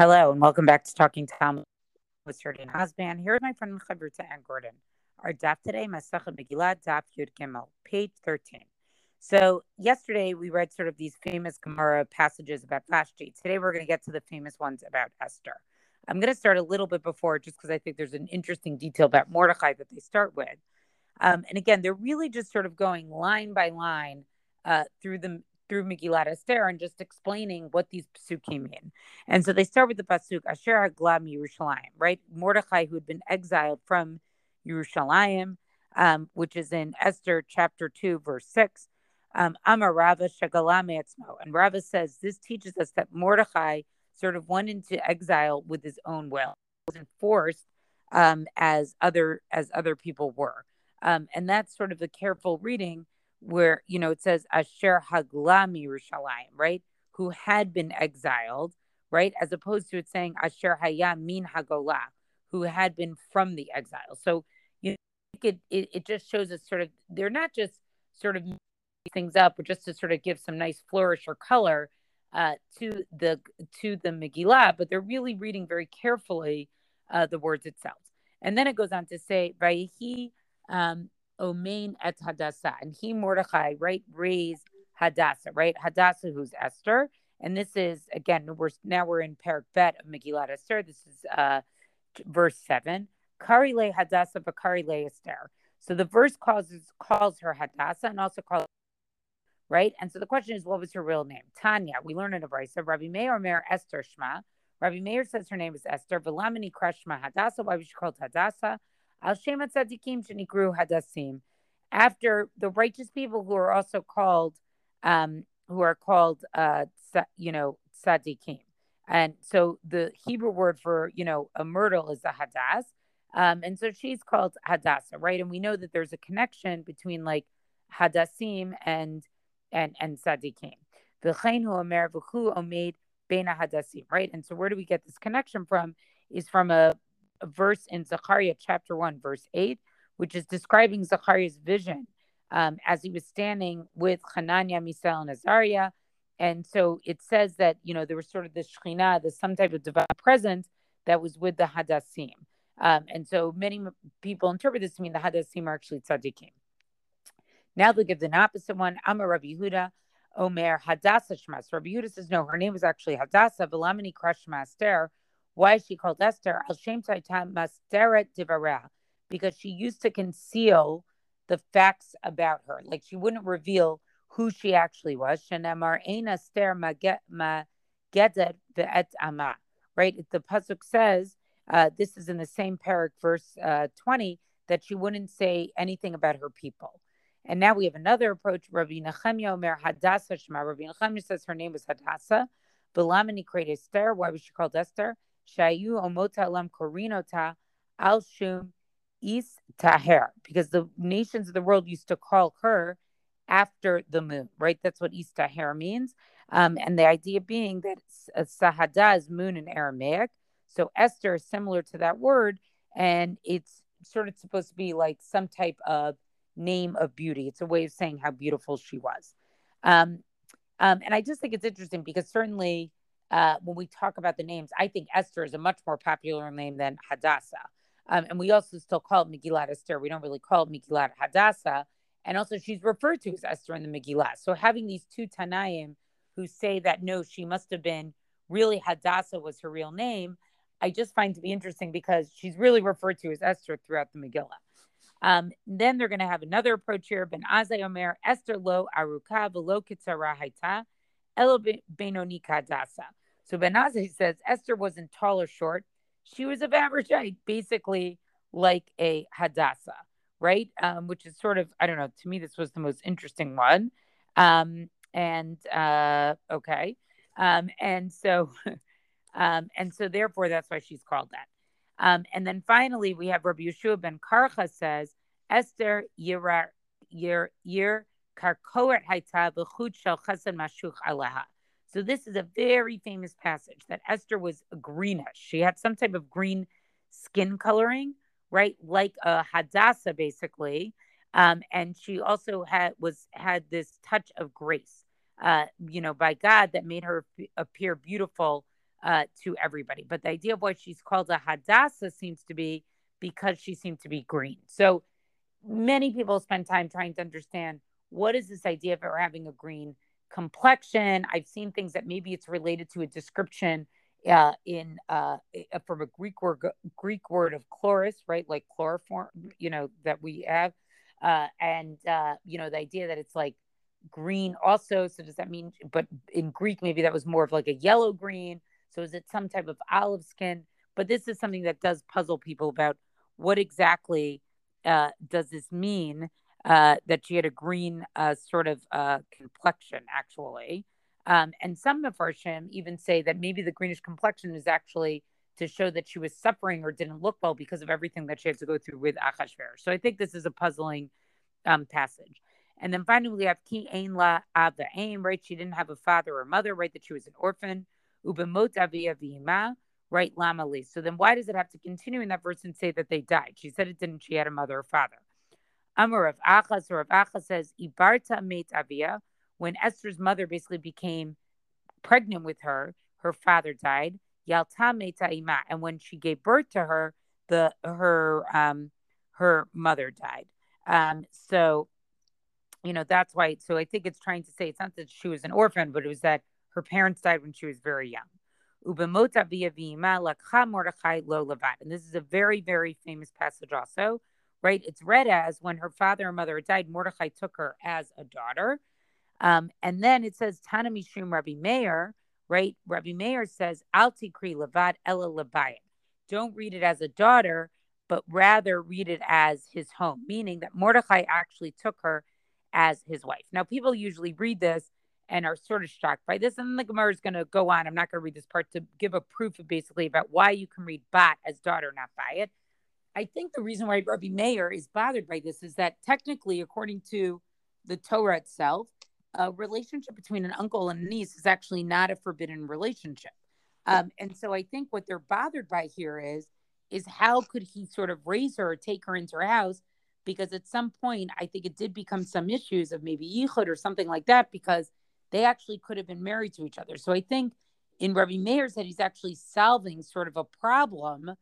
Hello and welcome back to Talking Talmud with Sergey Hasban. Here is my friend Chavruta Anne Gordon. Our daf today, Masachet Megillah, daf Yud Gimel, page 13. So yesterday we read sort of these famous Gemara passages about Vashti. Today we're going to get to the famous ones about Esther. I'm going to start a little bit before just because I think there's an interesting detail about Mordechai that they start with. Um, and again, they're really just sort of going line by line uh, through the through Megillat Esther and just explaining what these psukim mean. And so they start with the pasuk Asher Haglam Yerushalayim, right? Mordechai, who had been exiled from Yerushalayim, um, which is in Esther chapter two, verse six. Um, Amar Rava Shagalam And Rava says this teaches us that Mordechai sort of went into exile with his own will, wasn't forced um, as other as other people were. Um, and that's sort of a careful reading where you know it says Asher Haglam Yerushalayim, right? Who had been exiled, right? As opposed to it saying Asher Hayam Min Hagolah, who had been from the exile. So you know, it, it it just shows us sort of they're not just sort of things up, but just to sort of give some nice flourish or color uh, to the to the Megillah, but they're really reading very carefully uh, the words itself. And then it goes on to say, Vayihi um, Omain et Hadassah. And he, Mordechai, right, raised Hadassah, right? Hadassah, who's Esther. And this is, again, we're now we're in Parak Bet of Megillat Esther. This is uh, verse 7. Kari le Hadassah, Bakari le Esther. So the verse calls, calls her Hadassah and also calls right? And so the question is, what was her real name? Tanya. We learn in a brisa. Rabbi Meir Mer Esther Shma. Rabbi Meir says her name is Esther. Velamini Krashma Hadassah. Why was she called Hadassah? Al Shema Tzadikim Shenikru Hadassim. After the righteous people who are also called, um, who are called, uh, you know, Tzadikim. And so the Hebrew word for, you know, a myrtle is a Hadass. Um, and so she's called Hadassah, right? And we know that there's a connection between like Hadassim and and and Tzadikim. V'chein hu omer v'chu omed bena Hadassim, right? And so where do we get this connection from? Is from a verse in Zechariah chapter 1, verse 8, which is describing Zechariah's vision um, as he was standing with Hananiah, Misael, and Azariah. And so it says that, you know, there was sort of the Shekhinah, the some type of divine presence that was with the Hadassim. Um, and so many people interpret this to mean the Hadassim are actually tzaddikim. Now they give the opposite one. Amar Rabbi Yehuda, Omer Hadassah Shmas. Rabbi Yehuda says, no, her name was actually Hadassah, Velamini Krash Master. Why is she called Esther? Al Shem Masteret Divara, because she used to conceal the facts about her. Like she wouldn't reveal who she actually was. Right? The pasuk says, uh, this is in the same parak, verse uh, 20, that she wouldn't say anything about her people. And now we have another approach. Rabbi Nechemia Omer Hadassah Shema. Rabbi Nechemia says her name was Hadassah. Belamini created Esther. Why was she called Esther? Shayu Omota Alam Korinota Al Shum Is Taher, because the nations of the world used to call her after the moon, right? That's what Is Taher means. Um, and the idea being that uh, Sahada is moon in Aramaic. So Esther is similar to that word, and it's sort of supposed to be like some type of name of beauty. It's a way of saying how beautiful she was. Um, um, and I just think it's interesting because certainly uh, when we talk about the names, I think Esther is a much more popular name than Hadassah. Um, and we also still call it Megillat Esther. We don't really call it Megillat Hadassah. And also, she's referred to as Esther in the Megillah. So having these two Tanaim who say that no, she must have been really Hadassah was her real name, I just find to be interesting because she's really referred to as Esther throughout the Megillah. Um, then they're going to have another approach here. Ben Azai Omer, Esther lo aruka velo kitzara haita, elo benoni kadasa. So Ben Azai says Esther wasn't tall or short. She was of average height, basically like a Hadassah, right? Um, which is sort of, I don't know, to me, this was the most interesting one. Um, and uh, okay. Um, and so, um, and so therefore, that's why she's called that. Um, and then finally, we have Rabbi Yeshua ben Karcha says, Esther Yir Yir Yir So this is a very famous passage that Esther was greenish. She had some type of green skin coloring, right, like a Hadassah, basically. Um, and she also had was had this touch of grace, uh, you know, by God that made her appear beautiful uh, to everybody. But the idea of why she's called a Hadassah seems to be because she seemed to be green. So many people spend time trying to understand what is this idea of her having a green complexion. I've seen things that maybe it's related to a description uh, in uh, from a Greek word Greek word of chloris, right? Like chloroform, you know, that we have, uh, and uh, you know the idea that it's like green also. So does that mean? But in Greek, maybe that was more of like a yellow green. So is it some type of olive skin? But this is something that does puzzle people about what exactly uh, does this mean uh, that she had a green uh, sort of uh, complexion, actually. Um, and some of our Mefarshim even say that maybe the greenish complexion is actually to show that she was suffering or didn't look well because of everything that she had to go through with Achashverosh. So I think this is a puzzling um, passage. And then finally, we have Ki Ein La Ava Ein, right? She didn't have a father or mother, right? That she was an orphan. Ubemot Avia Vima, right? Lamali. So then why does it have to continue in that verse and say that they died? She said it didn't. She had a mother or father. Amar of Achas or of Achas says, Ibarta Meit Avia. When Esther's mother basically became pregnant with her, her father died. Yalta Meita Ima. And when she gave birth to her, the her um her mother died. Um, so you know that's why so i think it's trying to say it's not that she was an orphan but it was that her parents died when she was very young and this is a very very famous passage also right it's read as when her father and mother died mordechai took her as a daughter um, and then it says tana mishum rabbi meir right rabbi meir says al tikri levad ella lebayit don't read it as a daughter but rather read it as his home meaning that mordechai actually took her as his wife. Now, people usually read this and are sort of shocked by this. And the Gemara is going to go on. I'm not going to read this part to give a proof of basically about why you can read bat as daughter, not by it. I think the reason why Rabbi Meir is bothered by this is that technically, according to the Torah itself, a relationship between an uncle and a niece is actually not a forbidden relationship. Um, and so I think what they're bothered by here is is how could he sort of raise her or take her into her house because at some point I think it did become some issues of maybe yichud or something like that because they actually could have been married to each other. So I think in Rabbi Meir's head he's actually solving sort of a problem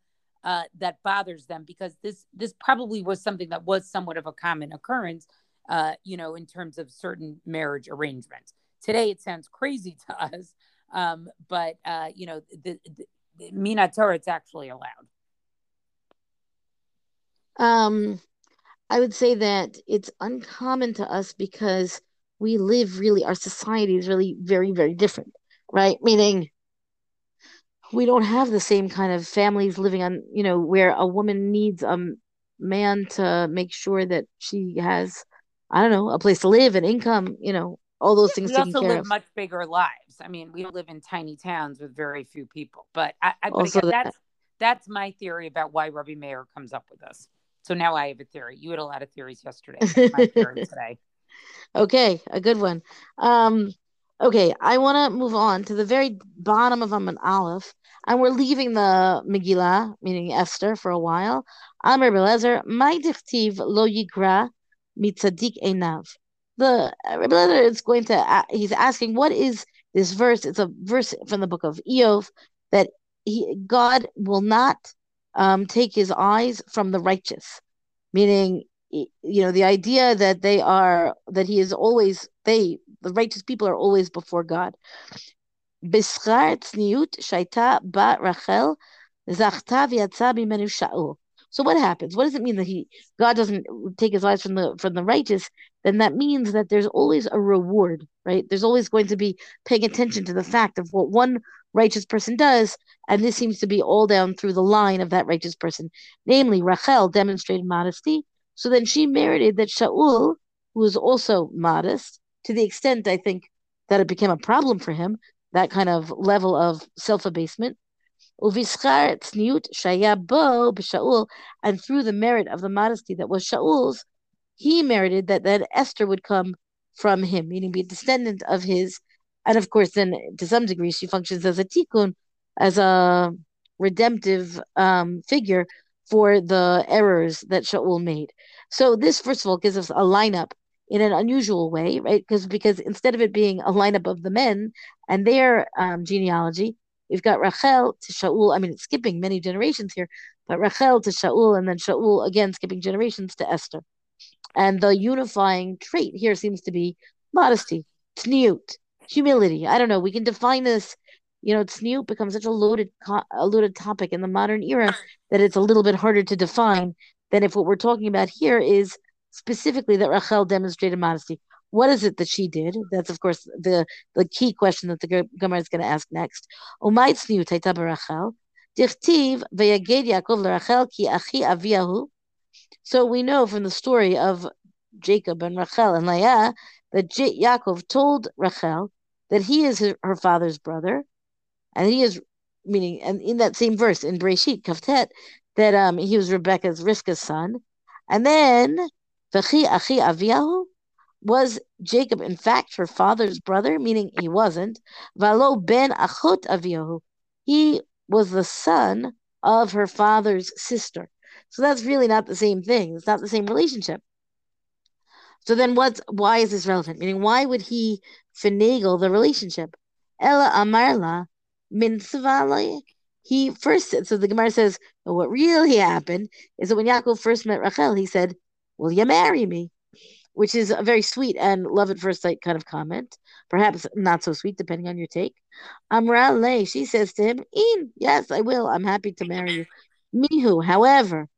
uh, that bothers them because this this probably was something that was somewhat of a common occurrence, uh, you know, in terms of certain marriage arrangements. Today it sounds crazy to us, um, but uh, you know, the, the, the Mina Torah it's actually allowed. Um, I would say that it's uncommon to us because we live really, our society is really very, very different, right? Meaning we don't have the same kind of families living on, you know, where a woman needs a man to make sure that she has, I don't know, a place to live, and income, you know, all those things. We also live of. much bigger lives. I mean, we live in tiny towns with very few people. But I, I but again, that. that's that's my theory about why Rabbi Meir comes up with this. So now I have a theory. You had a lot of theories yesterday. My theory today. Okay, a good one. Um, okay, I want to move on to the very bottom of Amud Aleph, and we're leaving the Megillah, meaning Esther, for a while. Amr Belezer, my dichtiv lo yigra mitzadik enav. The Rebbe is going to. He's asking, what is this verse? It's a verse from the book of Iyov that he God will not um, take his eyes from the righteous, meaning, you know, the idea that they are, that he is always, they, the righteous people are always before God. So what happens? What does it mean that he God doesn't take his eyes from the from the righteous? Then that means that there's always a reward, right? There's always going to be paying attention to the fact of what one righteous person does, and this seems to be all down through the line of that righteous person. Namely, Rachel demonstrated modesty, so then she merited that Shaul, who was also modest, to the extent I think that it became a problem for him, that kind of level of self abasement. And through the merit of the modesty that was Shaul's, he merited that, that Esther would come from him, meaning be a descendant of his and of course, then to some degree, she functions as a tikkun, as a redemptive um, figure for the errors that Shaul made. So this, first of all, gives us a lineup in an unusual way, right? Because because instead of it being a lineup of the men and their um, genealogy, we've got Rachel to Shaul. I mean, it's skipping many generations here, but Rachel to Shaul, and then Shaul again skipping generations to Esther. And the unifying trait here seems to be modesty, tzniut, humility. I don't know. We can define this. You know, tzniut becomes such a loaded, a loaded topic in the modern era that it's a little bit harder to define than if what we're talking about here is specifically that Rachel demonstrated modesty. What is it that she did? That's of course the the key question that the Gemara is going to ask next. Barachel. Dichtiv Yaakov ki achi. So we know from the story of Jacob and Rachel and Leah that J- Yaakov told Rachel that he is her, her, father's brother, and he is meaning, and in that same verse in Breshit Kaftet, that um he was Rebecca's Rivka's son, and then Achi Aviyahu was Jacob in fact her father's brother, meaning he wasn't. Valo ben achot Aviyahu, he was the son of her father's sister. So that's really not the same thing. It's not the same relationship. So then what's why is this relevant? Meaning why would he finagle the relationship? Ella Amarla min He first so the Gemara says, well, what really happened is that when Yaakov first met Rachel, he said, Will you marry me? Which is a very sweet and love at first sight kind of comment. Perhaps not so sweet, depending on your take. Amra Le, she says to him, In, yes, I will. I'm happy to marry you. Mihu, however,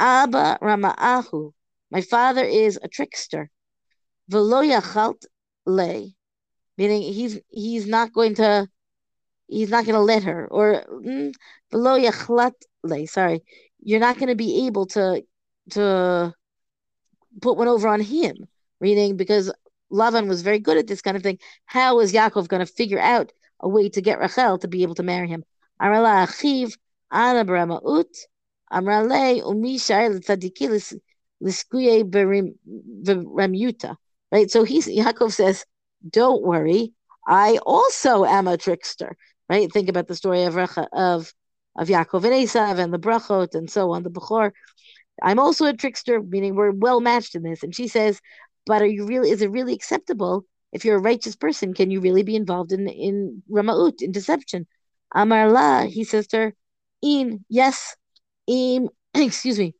Abba Rama'ahu, my father is a trickster. Velo yachalt le, meaning he's he's not going to he's not going to let her or mm, velo yachlat le. Sorry, you're not going to be able to to put one over on him. Reading because Lavan was very good at this kind of thing. How is Yaakov going to figure out a way to get Rachel to be able to marry him? Arala achiv ana ut Amrale umishar tzadiki liskuye beremuta. Right. So he's Yaakov says, "Don't worry, I also am a trickster." Right. Think about the story of Recha, of of Yaakov and Esav and the brachot and so on, the Bechor. I'm also a trickster, meaning we're well matched in this. And she says, "But are you really? Is it really acceptable if you're a righteous person? Can you really be involved in in ramaut in deception?" Amar la, he says to her, "In yes, im, excuse me,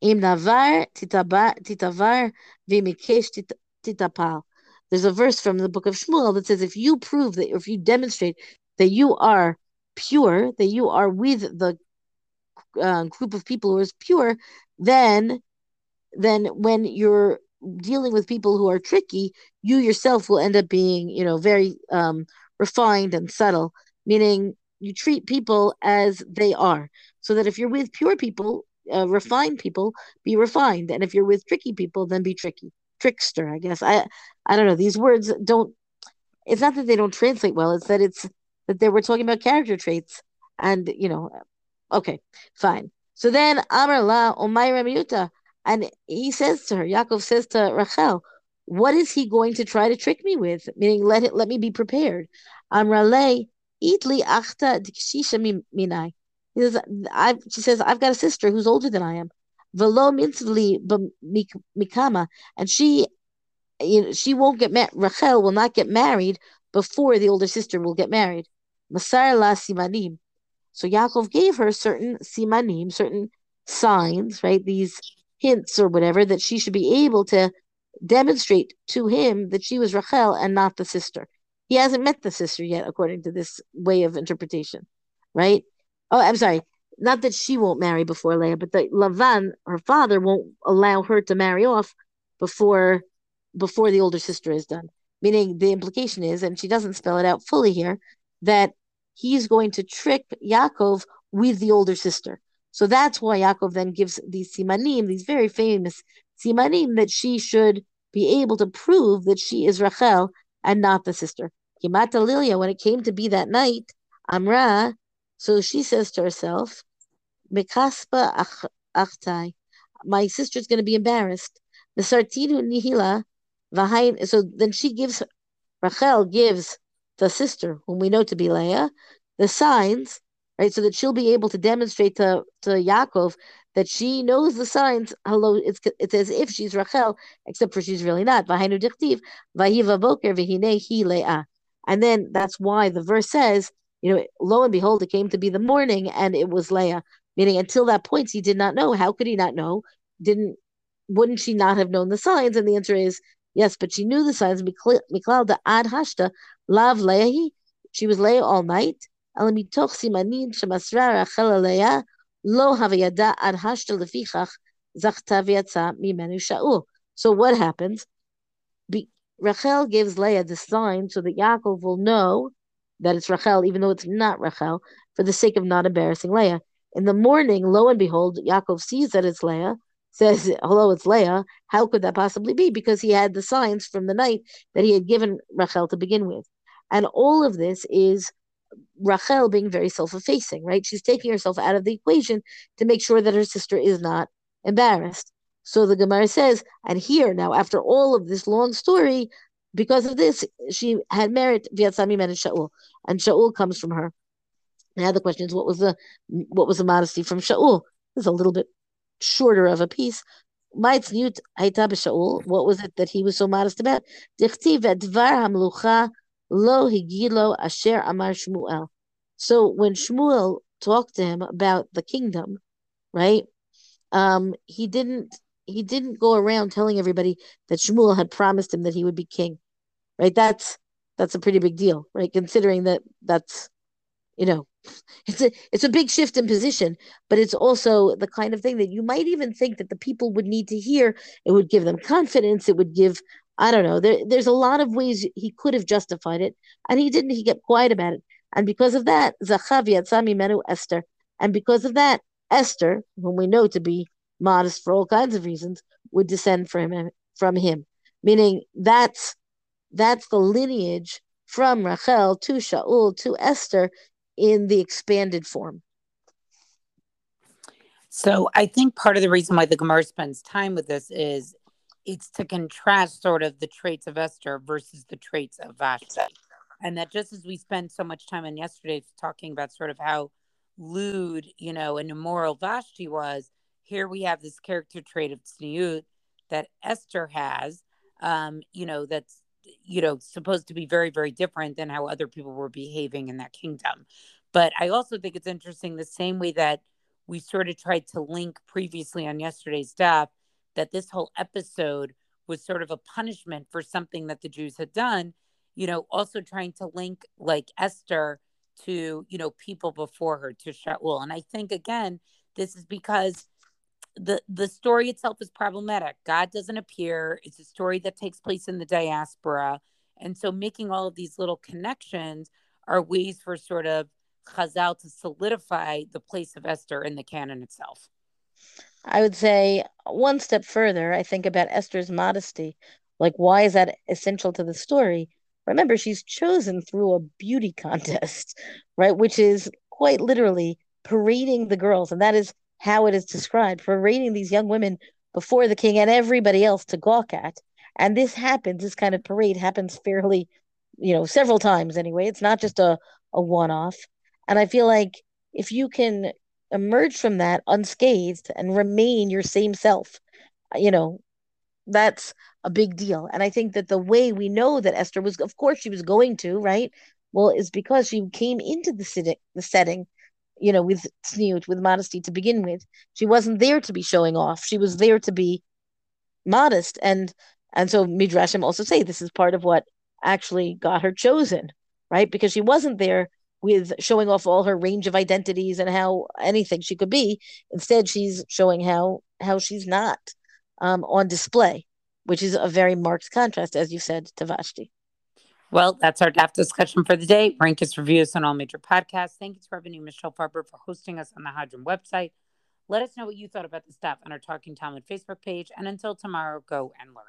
im navar titavar v'mikesh titapal. There's a verse from the book of Shmuel that says, if you prove that, if you demonstrate that you are pure, that you are with the uh, group of people who is pure, then, then when you're dealing with people who are tricky, you yourself will end up being, you know, very um, refined and subtle. Meaning, you treat people as they are so that if you're with pure people, uh, refined people, be refined, and if you're with tricky people, then be tricky, trickster. I guess I I don't know. These words don't. It's not that they don't translate well. It's that it's that they were talking about character traits, and you know, okay, fine. So then Amar La Omayra Miuta, and he says to her, Yaakov says to Rachel, what is he going to try to trick me with? Meaning, let it let me be prepared. Amar Le Itli achta dikshisha minai. He says, I've, she says, I've got a sister who's older than I am. Velo mitzvli mikama, and she, you know, she won't get married. Rachel will not get married before the older sister will get married. Masar la simanim. So Yaakov gave her certain simanim, certain signs, right? These hints or whatever that she should be able to demonstrate to him that she was Rachel and not the sister. He hasn't met the sister yet, according to this way of interpretation, right? Oh, I'm sorry. Not that she won't marry before Leah, but that Lavan, her father, won't allow her to marry off before before the older sister is done. Meaning the implication is, and she doesn't spell it out fully here, that he's going to trick Yaakov with the older sister. So that's why Yaakov then gives these simanim, these very famous simanim, that she should be able to prove that she is Rachel and not the sister. Kimata Lilia, when it came to be that night, Amra, so she says to herself, Mekaspa achtai, my sister's going to be embarrassed. The sartinu nihila, so then she gives, Rachel gives the sister, whom we know to be Leah, the signs, right, so that she'll be able to demonstrate to, to Yaakov that she knows the signs. Hello, it's it's as if she's Rachel, except for she's really not. And then that's why the verse says you know, lo and behold, it came to be the morning and it was Leah. Meaning until that point, he did not know. How could he not know? Didn't wouldn't she not have known the signs? And the answer is yes, but she knew the signs. Miklal da ad hashta lav Leah. She was Leah all night. Alamitoch simanin shemasra Rachel Leah lo havayada ad hashta lefichach zachta v'yatza mimenu Shaul. So what happens? Be, Rachel gives Leah the sign so that Yaakov will know that it's Rachel, even though it's not Rachel, for the sake of not embarrassing Leah. In the morning, lo and behold, Yaakov sees that it's Leah, says, Hello, it's Leah. How could that possibly be? Because he had the signs from the night that he had given Rachel to begin with. And all of this is Rachel being very self effacing, right? She's taking herself out of the equation to make sure that her sister is not embarrassed. So the Gemara says, and here now, after all of this long story, because of this, she had merit Viatzami and Shaul, and Shaul comes from her. Now the question is, what was the what was the modesty from Shaul? It's a little bit shorter of a piece. What was it that he was so modest about? So when Shmuel talked to him about the kingdom, right? Um, he didn't he didn't go around telling everybody that Shmuel had promised him that he would be king, right? That's that's a pretty big deal, right? Considering that that's you know it's a it's a big shift in position but it's also the kind of thing that you might even think that the people would need to hear. It would give them confidence. It would give i don't know there, there's a lot of ways he could have justified it and he didn't. He kept quiet about it. And because of that zachav menu esther. And because of that esther whom we know to be modest for all kinds of reasons would descend from him from him. Meaning that's that's the lineage from Rachel to Shaul to Esther in the expanded form. So I think part of the reason why the Gemara spends time with this is it's to contrast sort of the traits of Esther versus the traits of Vashti. And that just as we spent so much time in yesterday talking about sort of how lewd, you know, and immoral Vashti was, here we have this character trait of tzniut that Esther has, um, you know, that's you know supposed to be very very different than how other people were behaving in that kingdom. But i also think it's interesting the same way that we sort of tried to link previously on yesterday's stuff that this whole episode was sort of a punishment for something that the jews had done you know also trying to link like esther to you know people before her to shaul. And i think again this is because the the story itself is problematic. God doesn't appear. It's a story that takes place in the diaspora, and so making all of these little connections are ways for sort of Chazal to solidify the place of Esther in the canon itself. I would say one step further. I think about Esther's modesty. Like, why is that essential to the story? Remember, she's chosen through a beauty contest, right? Which is quite literally parading the girls, and that is how it is described, for parading these young women before the king and everybody else to gawk at. And this happens, this kind of parade happens fairly, you know, several times anyway. It's not just a, a one off. And I feel like if you can emerge from that unscathed and remain your same self, you know, that's a big deal. And I think that the way we know that Esther was, of course, she was going to, right? Well, is because she came into the, the setting you know, with tzniut, with modesty to begin with. She wasn't there to be showing off. She was there to be modest. And and so Midrashim also say this is part of what actually got her chosen, right? Because she wasn't there with showing off all her range of identities and how anything she could be. Instead, she's showing how how she's not um, on display, which is a very marked contrast, as you said, to Vashti. Well, that's our DAF discussion for the day. Rank us reviews on all major podcasts. Thank you to Rabbanit Michelle Farber for hosting us on the Hadran website. Let us know what you thought about the stuff on our Talking Talmud Facebook page. And until tomorrow, go and learn.